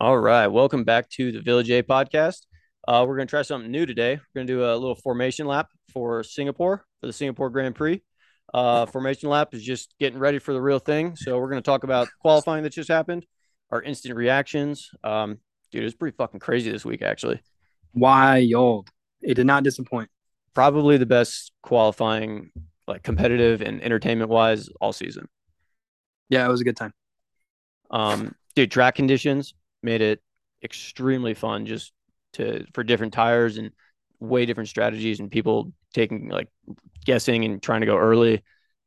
All right, welcome back to the Village A podcast. Uh, we're going to try something new today. We're going to do a little formation lap for Singapore for the Singapore Grand Prix. Uh, formation lap is just getting ready for the real thing. So we're going to talk about qualifying that just happened, our instant reactions. Um, dude, it was pretty fucking crazy this week, actually. Wild. It did not disappoint. Probably the best qualifying, like competitive and entertainment wise, all season. Yeah, it was a good time. Um, dude, track conditions made it extremely fun just to for different tires and way different strategies and people taking like guessing and trying to go early.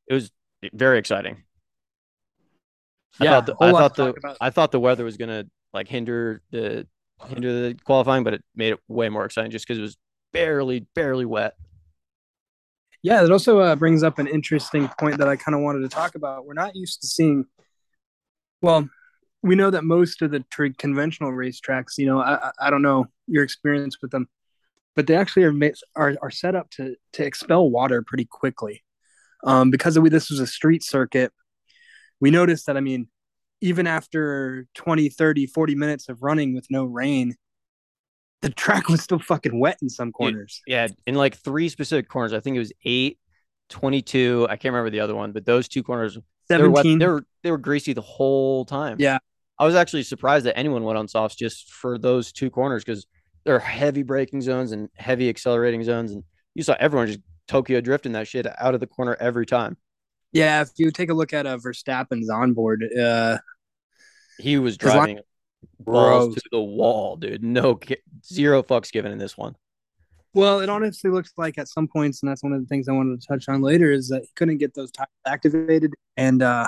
It was very exciting. Yeah, I thought the, I thought the about. I thought the weather was gonna like hinder the hinder the qualifying, but it made it way more exciting just because it was barely barely wet. Yeah, it also uh, brings up an interesting point that I kind of wanted to talk about. We're not used to seeing, well, we know that most of the conventional racetracks, you know, I, I- don't know your experience with them, but they actually are are, are set up to to expel water pretty quickly. Um, because we, this was a street circuit, we noticed that, I mean, even after 20, 30, 40 minutes of running with no rain, the track was still fucking wet in some corners. Yeah, in like three specific corners. I think it was eight, 22. I can't remember the other one, but those two corners they were wet- 17. They were they were greasy the whole time. Yeah. I was actually surprised that anyone went on softs just for those two corners because they're heavy braking zones and heavy accelerating zones, and you saw everyone just Tokyo drifting that shit out of the corner every time. Yeah, if you take a look at uh, Verstappen's onboard, uh, He was driving balls to the wall, dude. No zero fucks given in this one. well, it honestly looks like at some points, and that's one of the things I wanted to touch on later, is that he couldn't get those tires activated. And uh,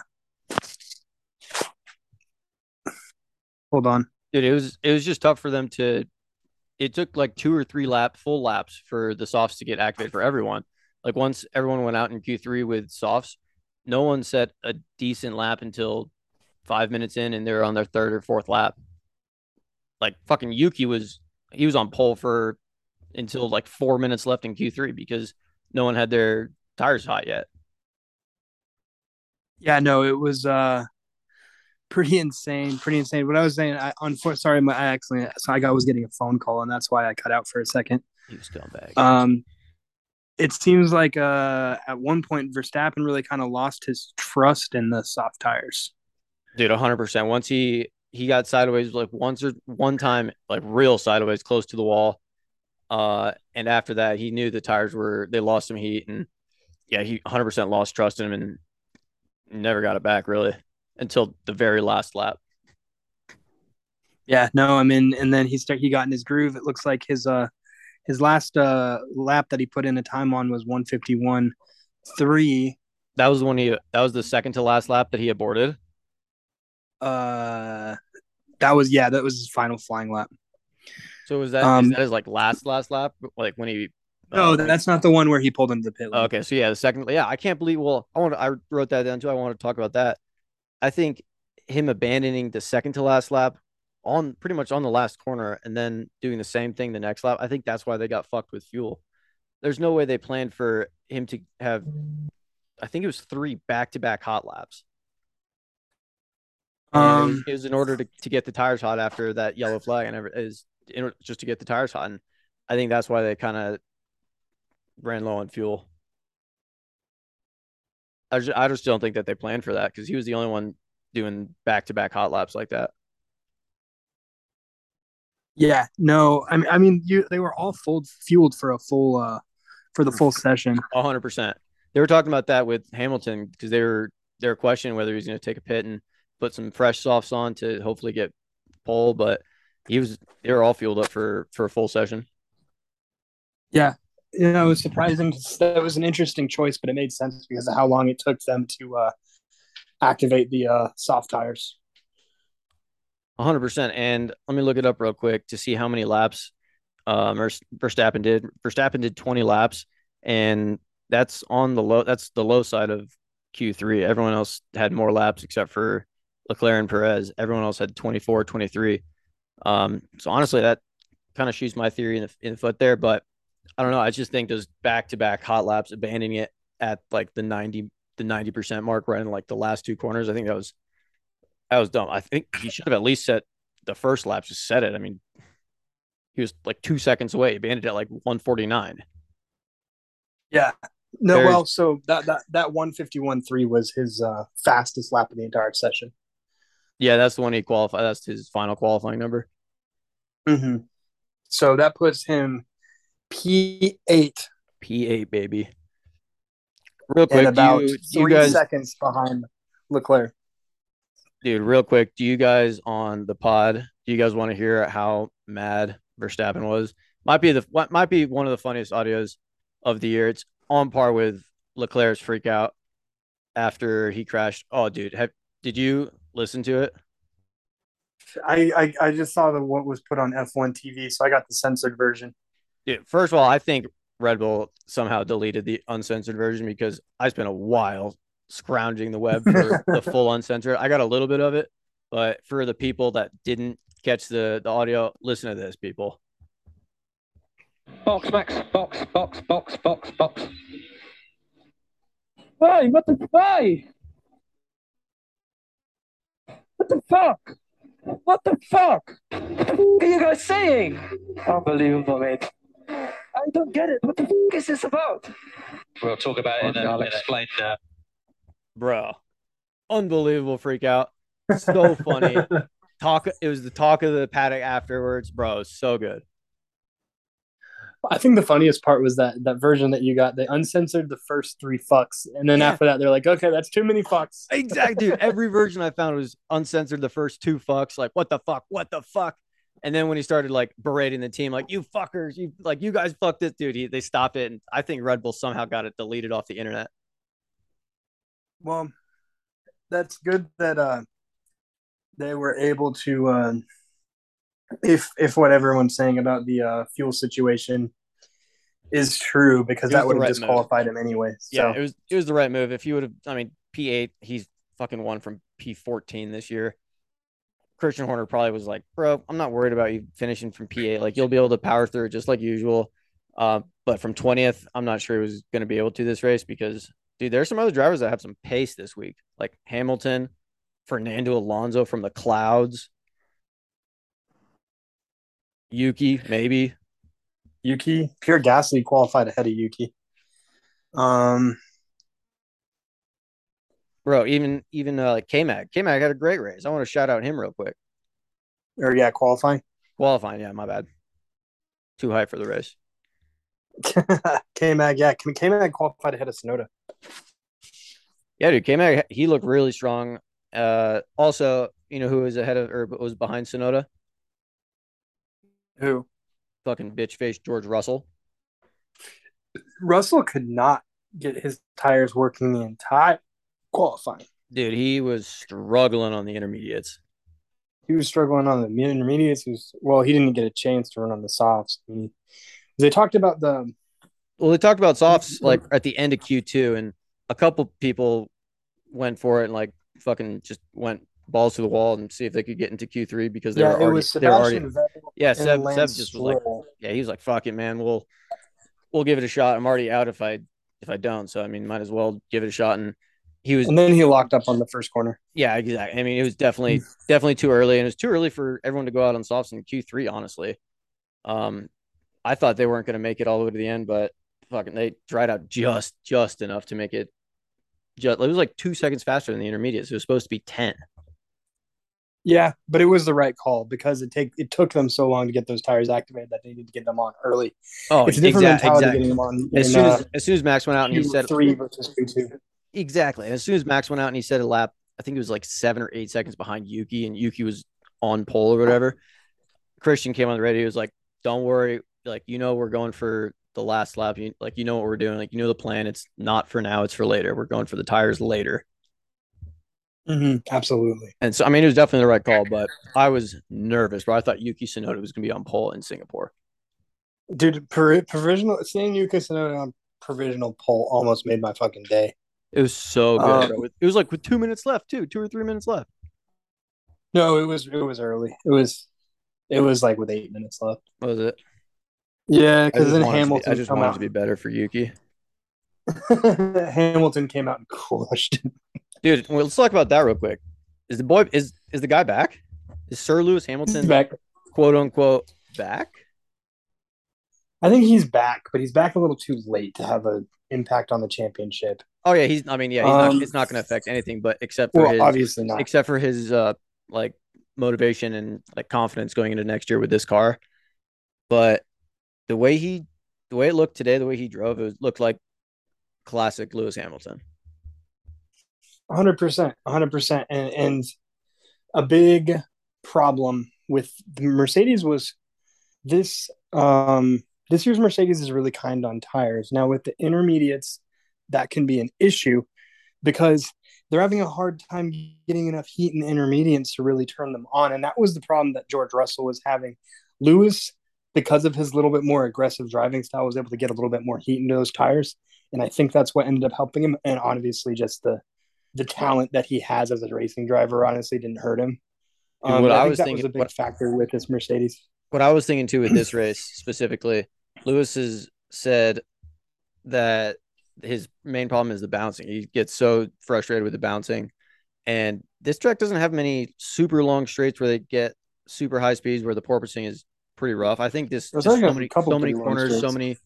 hold on, Dude, it was it was just tough for them to. It took like two or three lap full laps for the softs to get activated for everyone. Like once everyone went out in Q three with softs, no one set a decent lap until five minutes in, and they're on their third or fourth lap. Like fucking Yuki was he was on pole for until like four minutes left in Q three because no one had their tires hot yet. yeah, no, it was uh, pretty insane, pretty insane. What I was saying, I unfor- sorry, my I accidentally, so I got was getting a phone call, and that's why I cut out for a second. He was scumbag. Um, it seems like uh, at one point Verstappen really kind of lost his trust in the soft tires. Dude, hundred percent. Once he he got sideways like once or one time, like real sideways, close to the wall. Uh, and after that, he knew the tires were they lost some heat, and yeah, he hundred percent lost trust in him and never got it back really until the very last lap. Yeah, no, I mean, and then he start he got in his groove. It looks like his uh his last uh lap that he put in a time on was one fifty one three. That was the one he that was the second to last lap that he aborted. Uh, that was yeah, that was his final flying lap. So was that Um, is that his like last last lap? Like when he No, uh, that's not the one where he pulled into the pit lane. Okay, so yeah, the second, yeah, I can't believe. Well, I want, I wrote that down too. I want to talk about that. I think him abandoning the second to last lap on pretty much on the last corner and then doing the same thing the next lap. I think that's why they got fucked with fuel. There's no way they planned for him to have. I think it was three back to back hot laps. And it was- Um, it was in order to, to get the tires hot after that yellow flag and every, is in, just to get the tires hot. And I think that's why they kind of ran low on fuel. I just, I just don't think that they planned for that because he was the only one doing back to back hot laps like that. yeah, no, I mean, I mean, you they were all full fueled for a full uh for the full session. hundred percent. They were talking about that with Hamilton because they were they were questioning whether he's going to take a pit and put some fresh softs on to hopefully get pole, but he was they were all fueled up for for a full session. Yeah, you know, it was surprising. That was an interesting choice, but it made sense because of how long it took them to uh activate the uh soft tires. hundred percent. And let me look it up real quick to see how many laps um Verstappen did. Verstappen did twenty laps, and that's on the low. That's the low side of Q three. Everyone else had more laps except for Leclerc and Perez. Everyone else had 24, 23. Um, so honestly, that kind of shoots my theory in the, in the foot there. But I don't know. I just think those back to back hot laps, abandoning it at like the 90, the 90% mark right in like the last two corners. I think that was, that was dumb. I think he should have at least set the first lap just said it. I mean, he was like two seconds away. He ended at like 149. Yeah. No, Very- well, so that that that one fifty one three was his uh, fastest lap of the entire session. Yeah, that's the one he qualified. That's his final qualifying number. Mm-hmm. So that puts him P eight P8, baby. Real quick, do about you, do you three guys, seconds behind Leclerc. dude, real quick, do you guys on the pod, do you guys want to hear how mad Verstappen was? Might be the what might be one of the funniest audios of the year. It's on par with Leclerc's freak out after he crashed. Oh, dude, have, did you listen to it? I, I I just saw the what was put on F one TV, so I got the censored version. Dude, first of all, I think Red Bull somehow deleted the uncensored version because I spent a while scrounging the web for the full uncensored. I got a little bit of it, but for the people that didn't catch the, the audio, listen to this, people. Box, Max, box, box, box, box, box. Why? What the why? What the fuck? What the fuck? What the fuck are you guys saying? Unbelievable, mate. I don't get it. What the fuck is this about? We'll talk about it and Okay, a, I'll explain. uh, Bro, unbelievable freak out. So funny. Talk. It was the talk of the paddock afterwards, bro. it was So good. I think the funniest part was that that version that you got. They uncensored the first three fucks, and then Yeah. after that, they're like, "Okay, that's too many fucks." Exactly, dude. Every version I found was uncensored. The first two fucks, like what the fuck, what the fuck. And then when he started like berating the team, like you fuckers, you like you guys fucked this dude. He, they stopped it, and I think Red Bull somehow got it deleted off the internet. Well, that's good that uh they were able to uh if if what everyone's saying about the uh fuel situation is true because that would have right move. disqualified him anyway. Yeah, it was it was the right move. If you would have, I mean, P eight, he's fucking won from P fourteen this year. Christian Horner probably was like, bro, I'm not worried about you finishing from P eight. Like you'll be able to power through just like usual. Uh, but from twentieth, I'm not sure he was going to be able to this race because, dude, there's some other drivers that have some pace this week, like Hamilton, Fernando Alonso from the clouds, Yuki, maybe. Yuki, Pierre Gasly qualified ahead of Yuki. Um Bro, even even uh, K Mag, K Mag had a great race. I want to shout out him real quick. or yeah, qualifying. Qualifying, yeah, my bad. Too high for the race. K Mag, yeah, K Mag qualified ahead of Tsunoda. Yeah, dude, K Mag, he looked really strong. Uh, also, you know who was ahead of or was behind Tsunoda? Who? Fucking bitch face George Russell. Russell could not get his tires working the entire qualifying. Dude, he was struggling on the intermediates. He was struggling on the intermediates. He was well, he didn't get a chance to run on the softs. I mean, they talked about the Well, they talked about softs mm-hmm. like at the end of Q2, and a couple people went for it and like fucking just went balls to the wall and see if they could get into Q3 because they yeah, were it already was they were already Vettel yeah Seb, Seb just was like yeah he was like fuck it man we'll we'll give it a shot I'm already out if I if I don't so I mean might as well give it a shot and he was and then he locked up on the first corner. yeah exactly I mean it was definitely definitely too early and it was too early for everyone to go out on softs in Q3 honestly um I thought they weren't going to make it all the way to the end but fucking they dried out just just enough to make it just it was like two seconds faster than the intermediates it was supposed to be 10 Yeah, but it was the right call because it take it took them so long to get those tires activated that they needed to get them on early. oh it's a different exact- mentality exactly. getting them on as in, soon uh, as, as soon as Max went out and he said three versus Q two. Exactly. And as soon as Max went out and he said a lap, I think it was like seven or eight seconds behind Yuki, and Yuki was on pole or whatever. Christian came on the radio. He was like, "Don't worry, like you know we're going for the last lap. You, like you know what we're doing. Like you know the plan. It's not for now. It's for later. We're going for the tires later." Mm-hmm, absolutely. And so I mean it was definitely the right call, but I was nervous, But I thought Yuki Tsunoda was going to be on pole in Singapore. Dude, per, provisional seeing Yuki Tsunoda on provisional pole almost made my fucking day. It was so good. Um. It was like with two minutes left, too, two or three minutes left. No, it was it was early. It was it was like with eight minutes left. What was it? Yeah, because then wanted it to be- Hamilton I just come wanted out. to be better for Yuki. Hamilton came out and crushed him. Dude, well, let's talk about that real quick. Is the boy is is the guy back? Is Sir Lewis Hamilton He's back. quote unquote back? I think he's back, but he's back a little too late to have an impact on the championship. Oh yeah, he's. I mean, yeah, he's Um, not. It's not going to affect anything, but except for Well, his, obviously not. except for his uh like motivation and like confidence going into next year with this car. But the way he, the way it looked today, the way he drove, it was, looked like classic Lewis Hamilton. hundred percent, hundred percent, and and a big problem with the Mercedes was this. Um, this year's Mercedes is really kind on tires. Now with the intermediates, that can be an issue because they're having a hard time getting enough heat in the intermediates to really turn them on, and that was the problem that George Russell was having. Lewis, because of his little bit more aggressive driving style, was able to get a little bit more heat into those tires, and I think that's what ended up helping him. And obviously, just the the talent that he has as a racing driver honestly didn't hurt him. Um, what I think was thinking- was a big what- factor with this Mercedes. What I was thinking too with this race specifically, Lewis has said that his main problem is the bouncing. He gets so frustrated with the bouncing, and this track doesn't have many super long straights where they get super high speeds where the porpoising is pretty rough. I think this There's just like a so many, so many corners, so many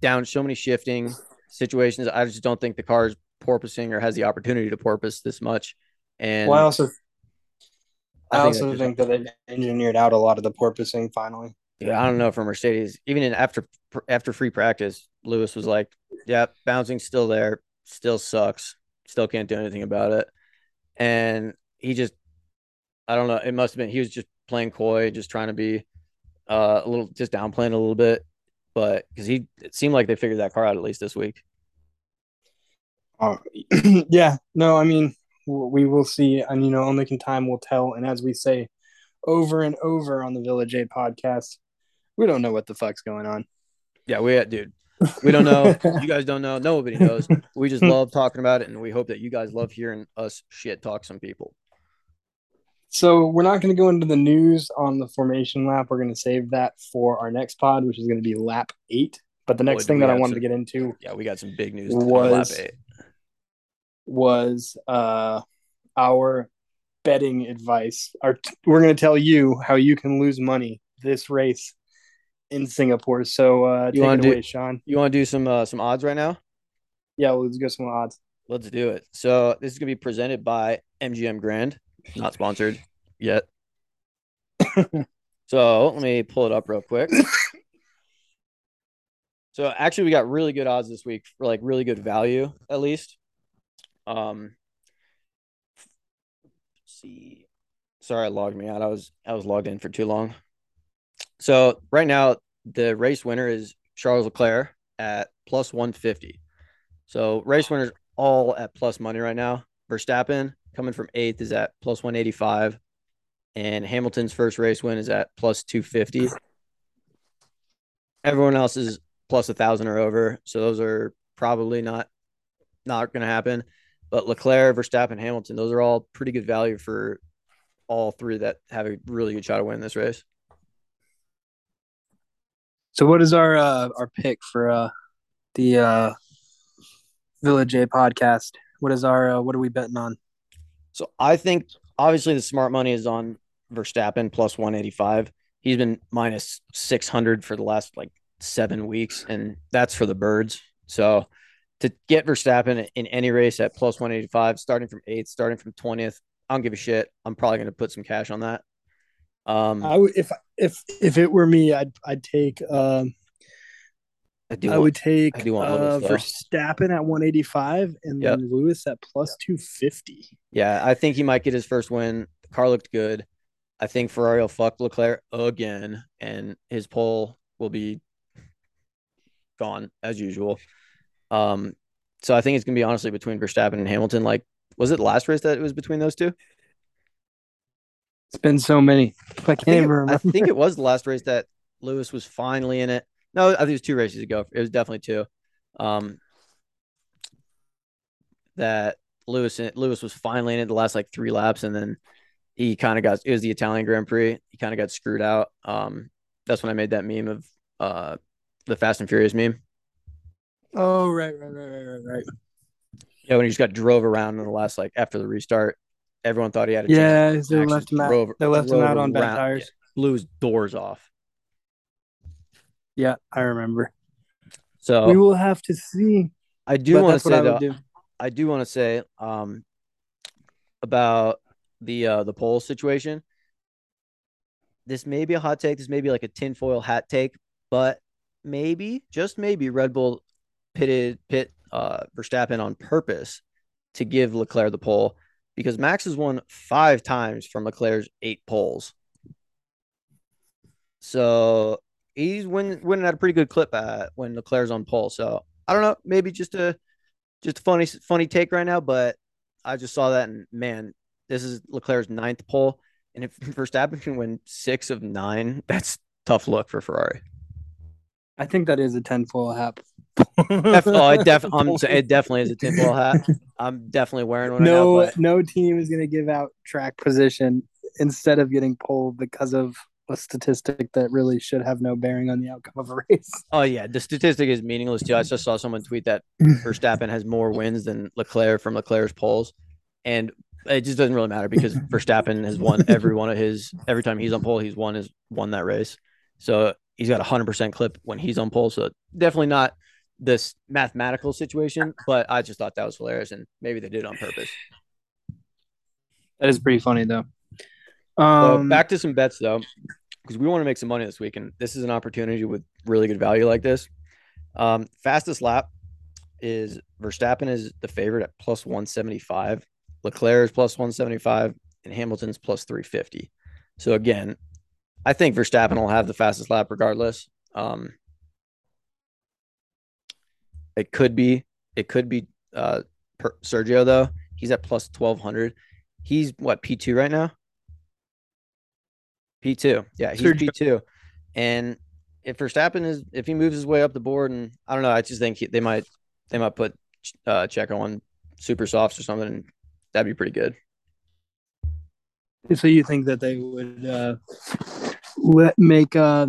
down, so many shifting situations. I just don't think the car is porpoising or has the opportunity to porpoise this much. And well, I also I, I think also think that they've engineered out a lot of the porpoising finally. Yeah, I don't know for Mercedes. Even in after after free practice, Lewis was like, "Yeah, bouncing's still there, still sucks, still can't do anything about it." And he just, I don't know. It must have been he was just playing coy, just trying to be uh, a little, just downplaying a little bit. But because he, it seemed like they figured that car out at least this week. Uh, yeah, no, I mean we will see, and you know, only can time will tell. And as we say over and over on the Village A podcast, we don't know what the fuck's going on. Yeah, we, dude, we don't know. you guys don't know. Nobody knows. We just love talking about it, and we hope that you guys love hearing us shit talk some people. So we're not going to go into the news on the formation lap. We're going to save that for our next pod, which is going to be lap eight. But the next Boy, thing that I wanted some- to get into Yeah, we got some big news. Was- was uh, our betting advice. Our we're going to tell you how you can lose money this race in Singapore. So uh, You wanna do- away, Sean. You want to do some uh, some odds right now? Yeah, let's go some odds. Let's do it. So this is gonna be presented by MGM Grand, not sponsored yet. so let me pull it up real quick. So actually, we got really good odds this week for like really good value, at least. Um, see, sorry, I logged me out. I was I was logged in for too long. So right now, the race winner is Charles Leclerc at plus one fifty. So race winners all at plus money right now. Verstappen coming from eighth is at plus one eighty five, and Hamilton's first race win is at plus two fifty. Everyone else is plus a thousand or over, so those are probably not not going to happen. But Leclerc, Verstappen, Hamilton, those are all pretty good value for all three that have a really good shot of winning this race. So what is our uh, our pick for uh, the uh, Village A podcast? What is our uh, what are we betting on? So I think obviously the smart money is on Verstappen plus 185. He's been minus 600 for the last like seven weeks, and that's for the birds. So to get Verstappen in any race at plus 185, starting from eighth, starting from 20th, I don't give a shit. I'm probably going to put some cash on that. Um, I would if if if it were me, I'd I'd take um I do. I want- would take I do want uh, Lewis, though. Verstappen at 185 and Yep. then Lewis at plus 250. Yeah, I think he might get his first win. The car looked good. I think Ferrari will fuck Leclerc again, and his pole will be gone as usual. Um, so I think it's gonna be honestly between Verstappen and Hamilton. Like, was it the last race that it was between those two? It's been so many. I can't I think, even it, I think it was the last race that Lewis was finally in it. No, I think it was two races ago. It was definitely two. Um, that Lewis Lewis was finally in it the last like three laps, and then he kind of got it was the Italian Grand Prix. He kind of got screwed out. Um, that's when I made that meme of uh the Fast and Furious meme. Oh right, right, right, right, right, right. Yeah, when he just got drove around in the last like after the restart. Everyone thought he had a Yeah, chance. they left him out. They left him out on bad tires. yeah, blew his doors off. Yeah, I remember. So we will have to see. I do want to say I though, do. I do want to say um about the uh the pole situation. This may be a hot take. This may be like a tinfoil hat take, but maybe, just maybe, Red Bull pitted pit uh Verstappen on purpose to give Leclerc the pole because Max has won five times from Leclerc's eight poles. So he's winning winning at a pretty good clip at when Leclerc's on pole. So I don't know, maybe just a just a funny funny take right now, but I just saw that and man, this is Leclerc's ninth pole. And if Verstappen can win six of nine, that's tough luck for Ferrari. I think that is a tenfold hat. Def- oh, it, def- I'm, it definitely is a tinfoil hat. I'm definitely wearing one right no, now. But no team is going to give out track position instead of getting pulled because of a statistic that really should have no bearing on the outcome of a race. oh yeah, the statistic is meaningless too. I just saw someone tweet that Verstappen has more wins than Leclerc from Leclerc's poles, and it just doesn't really matter because Verstappen has won every one of his every time he's on pole, he's won his won that race. So he's got a hundred percent clip when he's on pole. So definitely not this mathematical situation, but I just thought that was hilarious, and maybe they did it on purpose. That is pretty funny though. So Um, back to some bets though, because we want to make some money this week, and this is an opportunity with really good value like this. Um, fastest lap is Verstappen is the favorite at plus one seventy five, Leclerc is plus one seventy five, and Hamilton's plus three fifty. So again, I think Verstappen will have the fastest lap regardless. Um, it could be, it could be uh, per, Sergio though. He's at plus twelve hundred. He's what P two right now. P two, yeah, he's. P two, and if Verstappen is if he moves his way up the board, and I don't know, I just think he, they might they might put uh, Checo on super softs or something, and that'd be pretty good. so you think that they would uh, let make uh,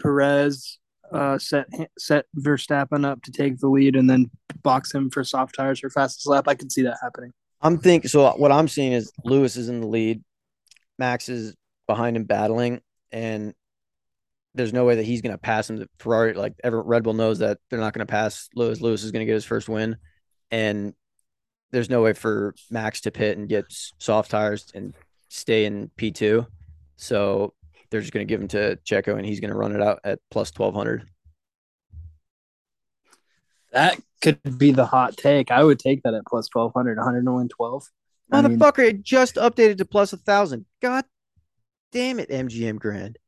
Perez uh, set set Verstappen up to take the lead and then box him for soft tires for fastest lap? I can see that happening. I'm thinking. So what I'm seeing is Lewis is in the lead, Max is behind him battling, and there's no way that he's going to pass him. The Ferrari, like ever, Red Bull knows that they're not going to pass Lewis. Lewis is going to get his first win, and there's no way for Max to pit and get soft tires and stay in P2. So they're just going to give him to Checo, and he's going to run it out at plus 1200. That could be the hot take. I would take that at plus 1200, 112. I mean, Motherfucker, it just updated to plus a thousand. God damn it, MGM Grand.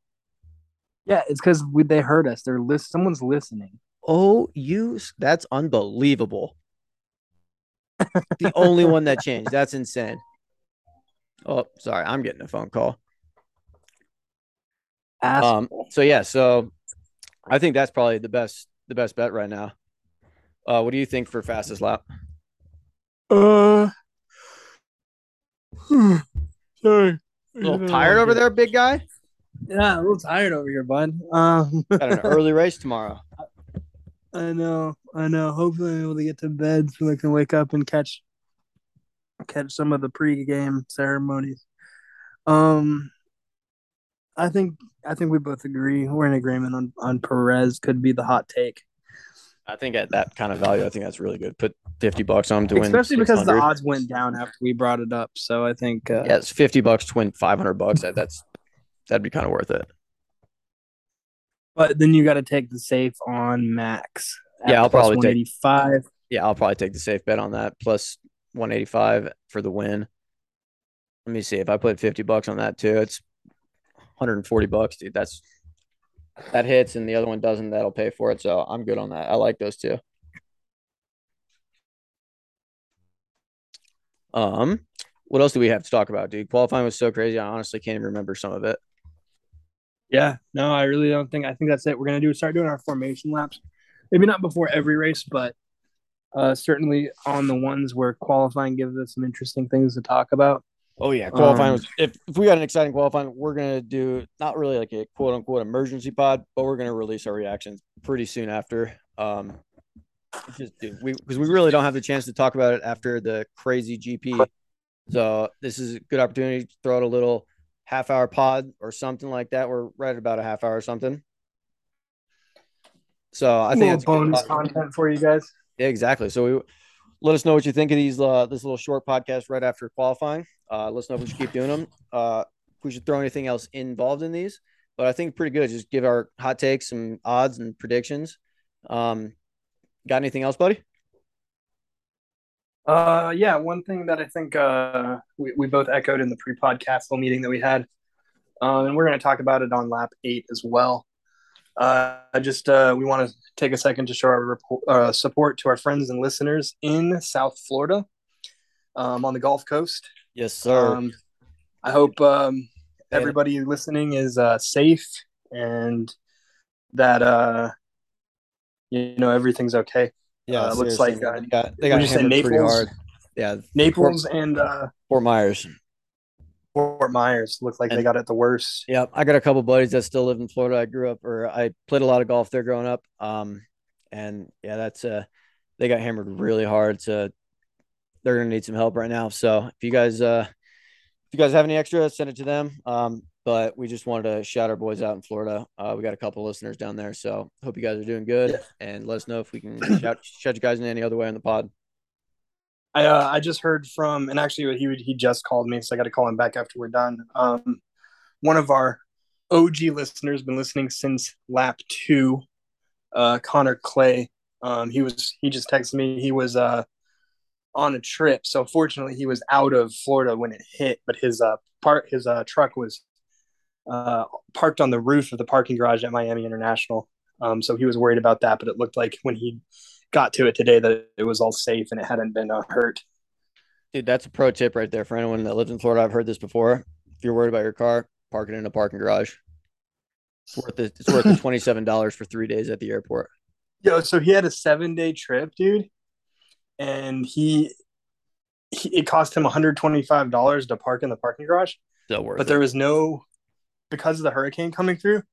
yeah, it's because they heard us. They're list. Someone's listening. Oh, you that's unbelievable. the only one that changed. That's insane. Oh, sorry, I'm getting a phone call. Ask Um, so yeah, so I think that's probably the best the best bet right now. Uh, what do you think for fastest lap? Uh, sorry. A little tired over there, big guy. Yeah, a little tired over here, bud. Um, Got an early race tomorrow. I know, I know. Hopefully, I'm able to get to bed so I can wake up and catch catch some of the pre-game ceremonies. Um, I think I think we both agree. We're in agreement on on Perez could be the hot take, I think at that kind of value, I think that's really good. Put fifty bucks on him to win, especially because the odds went down after we brought it up. So I think uh, Yeah, it's fifty bucks to win five hundred bucks. That, that's that'd be kind of worth it. But then you got to take the safe on Max. Yeah, I'll probably take- 185. Yeah, I'll probably take the safe bet on that plus one eighty five for the win. Let me see if I put fifty bucks on that too. It's one hundred and forty bucks, dude. That's that hits, and the other one doesn't. That'll pay for it. So I'm good on that. I like those two. Um, what else do we have to talk about, dude? Qualifying was so crazy. I honestly can't even remember some of it. Yeah, no, I really don't think. I think that's it. We're gonna do start doing our formation laps. Maybe not before every race, but uh, certainly on the ones where qualifying gives us some interesting things to talk about. Oh yeah, qualifying Um, was. If, if we got an exciting qualifying, we're gonna do not really like a quote unquote emergency pod, but we're gonna release our reactions pretty soon after. Um, just dude, we because we really don't have the chance to talk about it after the crazy GP So this is a good opportunity to throw out a little half hour pod or something like that. We're right at about a half hour or something. So I think it's bonus content for you guys. Yeah, exactly. So we let us know what you think of these uh, this little short podcast right after qualifying. Uh, let us know if we should keep doing them. Uh, if we should throw anything else involved in these. But I think pretty good. Just give our hot takes, some odds and predictions. Um, got anything else, buddy? Uh, yeah, one thing that I think uh, we, we both echoed in the pre-podcast little meeting that we had, um, and we're going to talk about it on lap eight as well. Uh, I just uh, we want to take a second to show our report, uh, support to our friends and listeners in South Florida, um, on the Gulf Coast. Yes, sir. Um, I hope um, And- everybody listening is uh, safe and that uh, you know everything's okay. yeah, uh, looks like, uh, they got they got you say hammered pretty Naples? hard. Yeah, Naples and uh, Fort Myers. Fort Myers look like they got it the worst. Yep, I got a couple buddies that still live in Florida. I grew up, or I played a lot of golf there growing up. Um, and yeah, that's uh, they got hammered really hard. So they're gonna need some help right now. So if you guys, uh, if you guys have any extra, send it to them. Um, but we just wanted to shout our boys out in Florida. Uh, we got a couple listeners down there, so hope you guys are doing good. Yeah. And let us know if we can shout shout you guys in any other way on the pod. I uh, I just heard from, and actually he he just called me, so I got to call him back after we're done. Um, one of our OG listeners been listening since lap two. Uh, Connor Clay. Um, he was he just texted me. He was uh on a trip, so fortunately he was out of Florida when it hit, but his uh part his uh truck was uh parked on the roof of the parking garage at Miami International. Um, so he was worried about that, but it looked like when he got to it today that it was all safe and it hadn't been uh, hurt. Dude, that's a pro tip right there for anyone that lives in Florida. I've heard this before. If you're worried about your car, park it in a parking garage. It's worth it. It's worth the twenty seven dollars for three days at the airport. Yo, so he had a seven day trip, dude, and he, he it cost him one hundred twenty five dollars to park in the parking garage, So worth but it. there was no because of the hurricane coming through.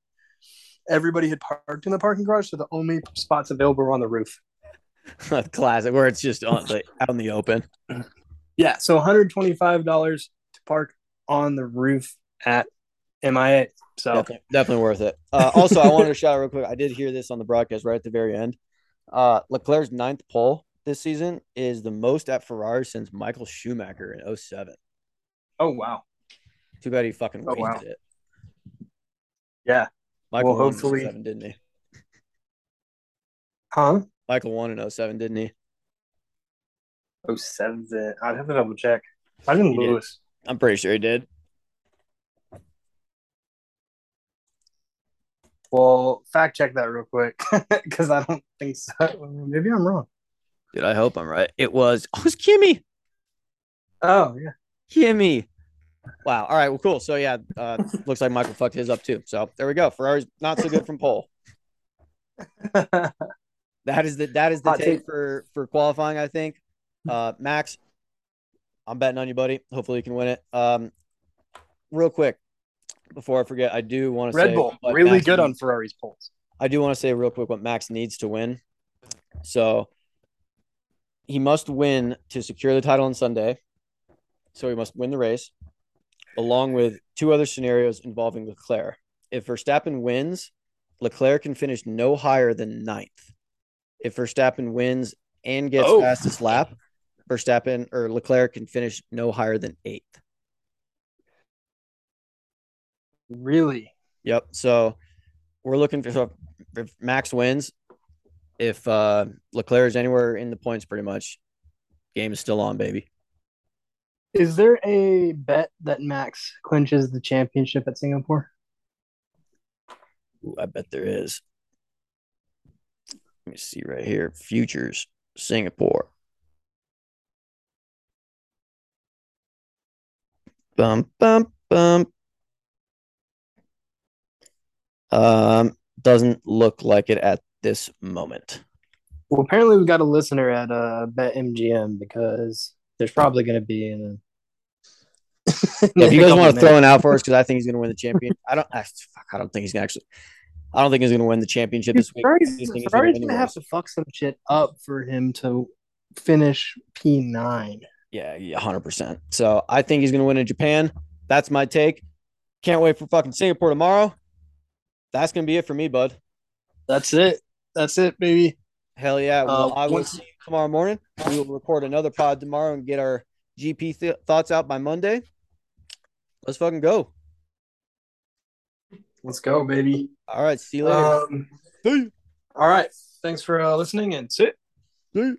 Everybody had parked in the parking garage, so the only spots available were on the roof. Classic, where it's just on like out in the open. Yeah, so one hundred twenty five dollars to park on the roof at MIA. So Definitely, definitely worth it. Uh, also, I wanted to shout out real quick. I did hear this on the broadcast right at the very end. Uh, Leclerc's ninth pole this season is the most at Ferrari since Michael Schumacher in 07. oh wow, Too bad he fucking Oh, wasted wow. it. yeah, Michael Well, won hopefully- in 07, didn't he? huh? Michael won in 07, didn't he? Oh seven. I'd have to double check. I didn't He did. lose. I'm pretty sure he did. Well, fact check that real quick because I don't think so. Maybe I'm wrong. Dude, I hope I'm right. It was. Oh, it was Kimi. Oh yeah. Kimi. Wow. All right. Well, cool. So yeah, uh, looks like Michael fucked his up too. So there we go. Ferrari's not so good from pole. That is the that is the Hot take take. for for qualifying. I think. Uh, Max, I'm betting on you, buddy. Hopefully you can win it. Um, real quick before I forget, I do want to say Red Bull, really Max good on Ferrari's poles. I do want to say real quick what Max needs to win. So he must win to secure the title on Sunday. So he must win the race, along with two other scenarios involving Leclerc. If Verstappen wins, Leclerc can finish no higher than ninth. If Verstappen wins and gets Oh. fastest lap, Verstappen or Leclerc can finish no higher than eighth. Really? Yep. So we're looking for so if Max wins, if uh Leclerc is anywhere in the points, pretty much, game is still on, baby. Is there a bet that Max clinches the championship at Singapore? Ooh, I bet there is. Let me see right here. Futures, Singapore. Bum bum bum. Um, doesn't look like it at this moment. Well, apparently we've got a listener at uh, Bet MGM because there's probably going to be in. A... Yeah, if you guys want to throw it out for us, because I think he's going to win the champion. I don't. I, fuck, I don't think he's going to actually. I don't think he's going to win the championship this week. Ferrari's, just think he's gonna Ferrari's gonna have to fuck some shit up for him to finish P nine. Yeah, yeah, hundred percent. So I think he's gonna win in Japan. That's my take. Can't wait for fucking Singapore tomorrow. That's gonna be it for me, bud. That's it. That's it, baby. Hell yeah. Well, Uh, I will once- see you tomorrow morning. We will record another pod tomorrow and get our GP th- thoughts out by Monday. Let's fucking go. Let's go, baby. All right. See you later. Um, See you. all right. Thanks for uh, listening and sit. See you.